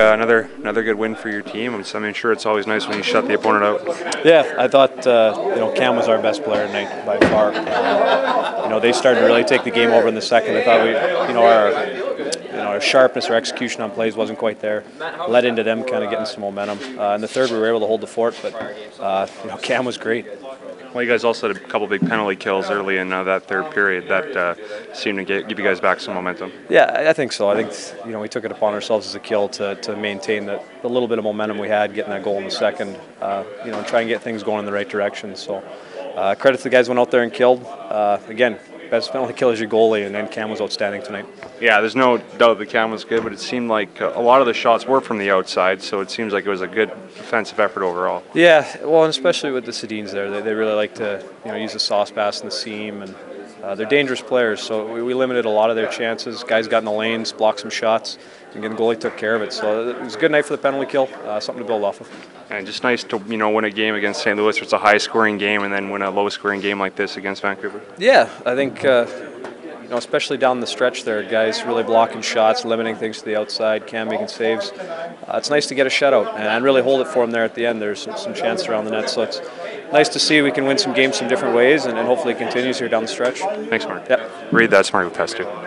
Uh, another another good win for your team. I'm, I'm sure it's always nice when you shut the opponent out. Yeah, I thought uh, you know Cam was our best player tonight by far. Uh, you know they started to really take the game over in the second. I thought we, you know, our you know our sharpness, or execution on plays wasn't quite there. Led into them kind of getting some momentum. Uh, in the third, we were able to hold the fort, but uh, you know Cam was great. Well, you guys also had a couple big penalty kills early in uh, that third period that uh, seemed to get, give you guys back some momentum. Yeah, I think so. I think you know we took it upon ourselves as a kill to, to maintain the, the little bit of momentum we had, getting that goal in the second. Uh, you know, and try and get things going in the right direction. So, uh, credit to the guys who went out there and killed. Uh, again, best penalty kill is your goalie, and then Cam was outstanding tonight. Yeah, there's no doubt that Cam was good, but it seemed like uh, a lot of the shots were from the outside, so it seems like it was a good defensive effort overall. Yeah, well, and especially with the Sedins there, they, they really like to you know use the saucer pass in the seam, and uh, they're dangerous players. So we, we, limited a lot of their chances. Guys got in the lanes, blocked some shots, and again, the goalie took care of it. So it was a good night for the penalty kill. Uh, something to build off of. And just nice to you know win a game against St. Louis. It's a high-scoring game, and then win a low-scoring game like this against Vancouver. Yeah, I think. Uh, you know, especially down the stretch there, guys really blocking shots, limiting things to the outside, Cam making saves. Uh, it's nice to get a shutout and really hold it for him there at the end. There's some, some chance around the net, so it's nice to see we can win some games some different ways, and, and hopefully it continues here down the stretch. Thanks, Mark. Yep. Read that, Mark Letestu.